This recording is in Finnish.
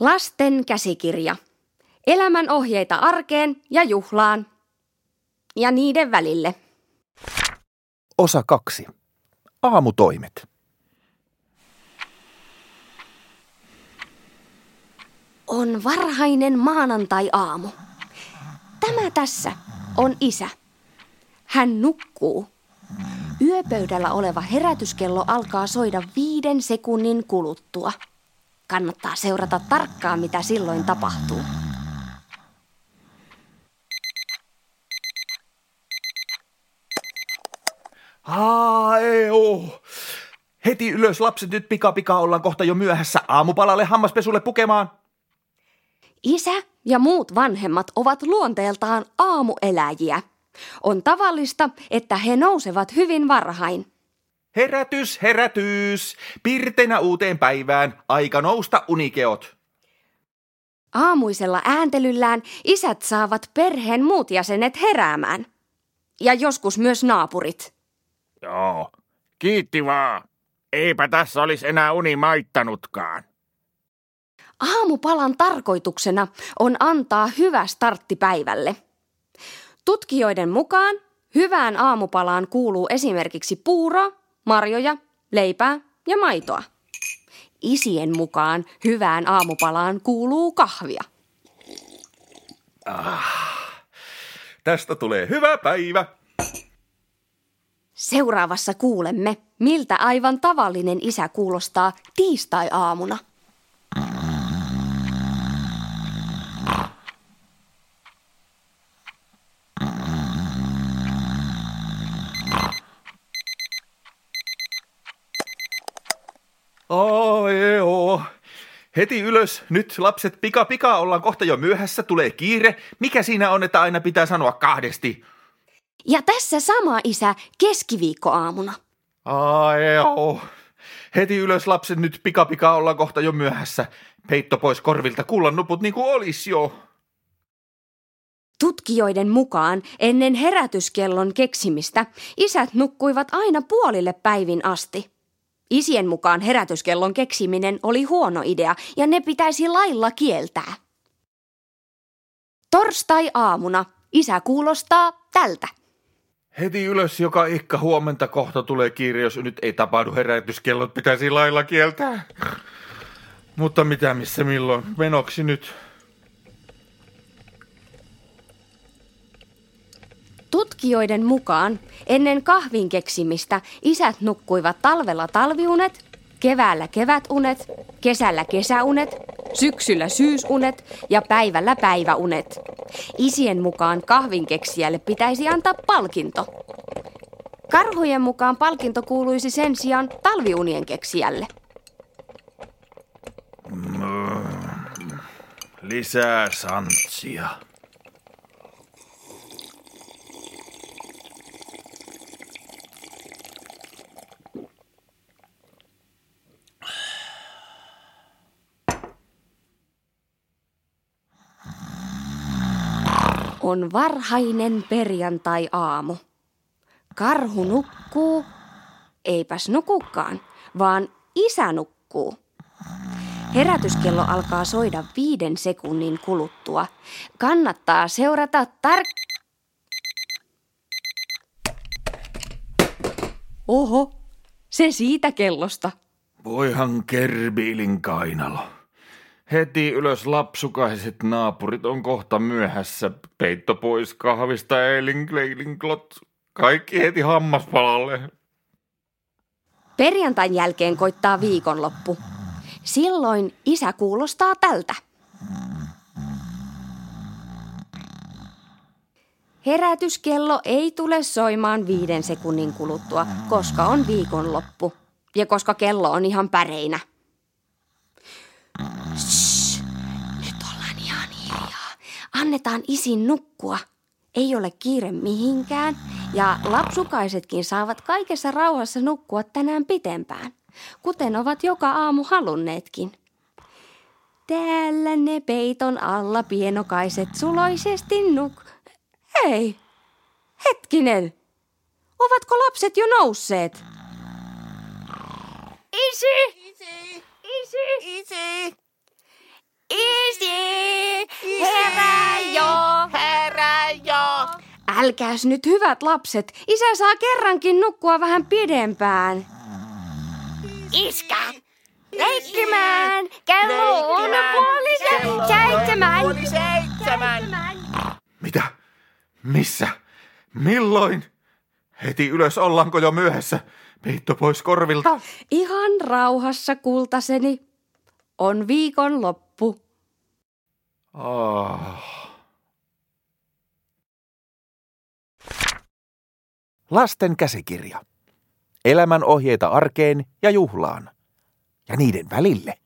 Lasten käsikirja. Elämän ohjeita arkeen ja juhlaan. Ja niiden välille. Osa kaksi. Aamutoimet. On varhainen maanantai-aamu. Tämä tässä on isä. Hän nukkuu. Yöpöydällä oleva herätyskello alkaa soida viiden sekunnin kuluttua. Kannattaa seurata tarkkaan, mitä silloin tapahtuu. Haa. Heti ylös lapset nyt pika pika ollaan kohta jo myöhässä aamupalalle hammaspesulle pukemaan. Isä ja muut vanhemmat ovat luonteeltaan aamueläjiä. On tavallista, että he nousevat hyvin varhain. Herätys, herätys! Pirtenä uuteen päivään, aika nousta unikeot. Aamuisella ääntelyllään isät saavat perheen muut jäsenet heräämään. Ja joskus myös naapurit. Joo, kiitti vaan. Eipä tässä olisi enää uni maittanutkaan. Aamupalan tarkoituksena on antaa hyvä startti päivälle. Tutkijoiden mukaan hyvään aamupalaan kuuluu esimerkiksi puuroa, marjoja, leipää ja maitoa. Isien mukaan hyvään aamupalaan kuuluu kahvia. Tästä tulee hyvä päivä. Seuraavassa kuulemme, miltä aivan tavallinen isä kuulostaa tiistai-aamuna. Oi oo. Heti ylös, nyt lapset pika pika, ollaan kohta jo myöhässä, tulee kiire. Mikä siinä on, että aina pitää sanoa kahdesti? Ja tässä sama isä keskiviikkoaamuna. Ai joo. Heti ylös lapset nyt pika pika, ollaan kohta jo myöhässä. Peitto pois korvilta, kullan nuput niin kuin olis jo. Tutkijoiden mukaan ennen herätyskellon keksimistä isät nukkuivat aina puolille päivin asti. Isien mukaan herätyskellon keksiminen oli huono idea ja ne pitäisi lailla kieltää. Torstai-aamuna isä kuulostaa tältä. Heti ylös joka ikka huomenta kohta tulee kiire, jos nyt ei tapahdu herätyskellot, pitäisi lailla kieltää. Mutta mitä missä milloin, menoksi nyt. Tutkijoiden mukaan ennen kahvin keksimistä isät nukkuivat talvella talviunet, keväällä kevätunet, kesällä kesäunet, syksyllä syysunet ja päivällä päiväunet. Isien mukaan kahvinkeksijälle pitäisi antaa palkinto. Karhujen mukaan palkinto kuuluisi sen sijaan talviunien keksijälle. Lisää santsia. On varhainen perjantai-aamu. Karhu nukkuu, eipäs nukukaan, vaan isä nukkuu. Herätyskello alkaa soida viiden sekunnin kuluttua. Kannattaa seurata tar- Oho, se siitä kellosta. Voihan kerbiilin kainalo. Heti ylös lapsukaiset naapurit on kohta myöhässä. Peitto pois kahvista eilinkleinklot. Kaikki heti hammaspalalle. Perjantain jälkeen koittaa viikonloppu. Silloin isä kuulostaa tältä. Herätyskello ei tule soimaan viiden sekunnin kuluttua, koska on viikonloppu ja koska kello on ihan päreinä. Shh, nyt ollaan ihan hiljaa. Annetaan isin nukkua. Ei ole kiire mihinkään ja lapsukaisetkin saavat kaikessa rauhassa nukkua tänään pitempään, kuten ovat joka aamu halunneetkin. Täällä ne peiton alla pienokaiset suloisesti nuk... Hei! Hetkinen! Ovatko lapset jo nousseet? Isi! Isi! Isi! Isi! Isi, herää jo! Herää jo! Älkääs nyt hyvät lapset, isä saa kerrankin nukkua vähän pidempään. Iskä! Leikkimään! Kello on puoli se- seitsemän! Puoli seitsemän! Mitä? Missä? Milloin? Heti ylös ollaanko jo myöhässä? Peitto pois korvilta. Ihan rauhassa, kultaseni. On viikon loppu. Oh. Lasten käsikirja. Elämän ohjeita arkeen ja juhlaan. Ja niiden välille.